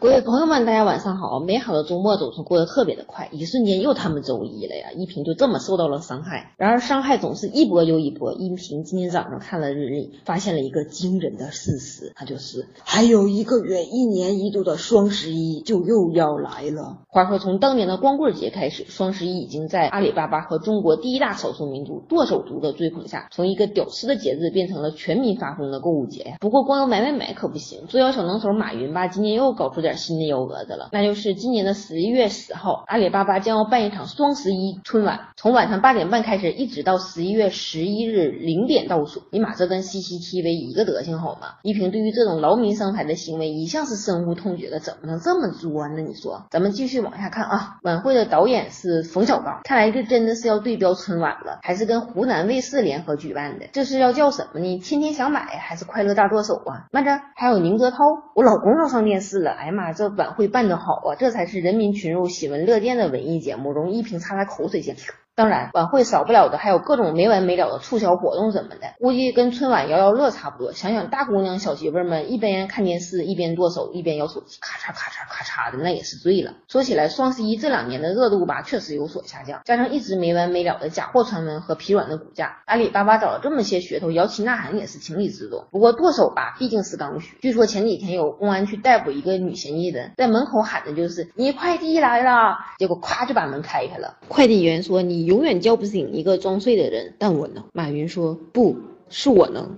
各位朋友们，大家晚上好！美好的周末总是过得特别的快，一瞬间又他们周一了呀！一平就这么受到了伤害。然而伤害总是一波又一波。一平今天早上看了日历，发现了一个惊人的事实，那就是还有一个月，一年一度的双十一就又要来了。话说从当年的光棍节开始，双十一已经在阿里巴巴和中国第一大少数民族剁手族的追捧下，从一个屌丝的节日变成了全民发疯的购物节呀！不过光有买买买可不行，作妖小能手马云吧，今年又搞出点。新的幺蛾子了，那就是今年的十一月十号，阿里巴巴将要办一场双十一春晚，从晚上八点半开始，一直到十一月十一日零点倒数。尼玛，这跟 CCTV 一个德行好吗？一平对于这种劳民伤财的行为一向是深恶痛绝的，怎么能这么作呢？你说，咱们继续往下看啊。晚会的导演是冯小刚，看来这真的是要对标春晚了，还是跟湖南卫视联合举办的。这是要叫什么呢？天天想买还是快乐大剁手啊？慢着，还有宁泽涛，我老公要上电视了。哎呀妈！啊这晚会办得好啊，这才是人民群众喜闻乐见的文艺节目。容一平擦擦口水先。当然，晚会少不了的还有各种没完没了的促销活动什么的，估计跟春晚摇摇乐差不多。想想大姑娘小媳妇们一边看电视一边剁手，一边摇手机，咔嚓咔嚓咔嚓的，那也是醉了。说起来，双十一这两年的热度吧，确实有所下降，加上一直没完没了的假货传闻和疲软的股价，阿里巴巴找了这么些噱头，摇旗呐喊也是情理之中。不过剁手吧，毕竟是刚需。据说前几天有公安去逮捕一个女嫌疑人，在门口喊的就是“你快递来了”，结果咵就把门开开了。快递员说：“你永远叫不醒一个装睡的人，但我能。”马云说：“不是我能。”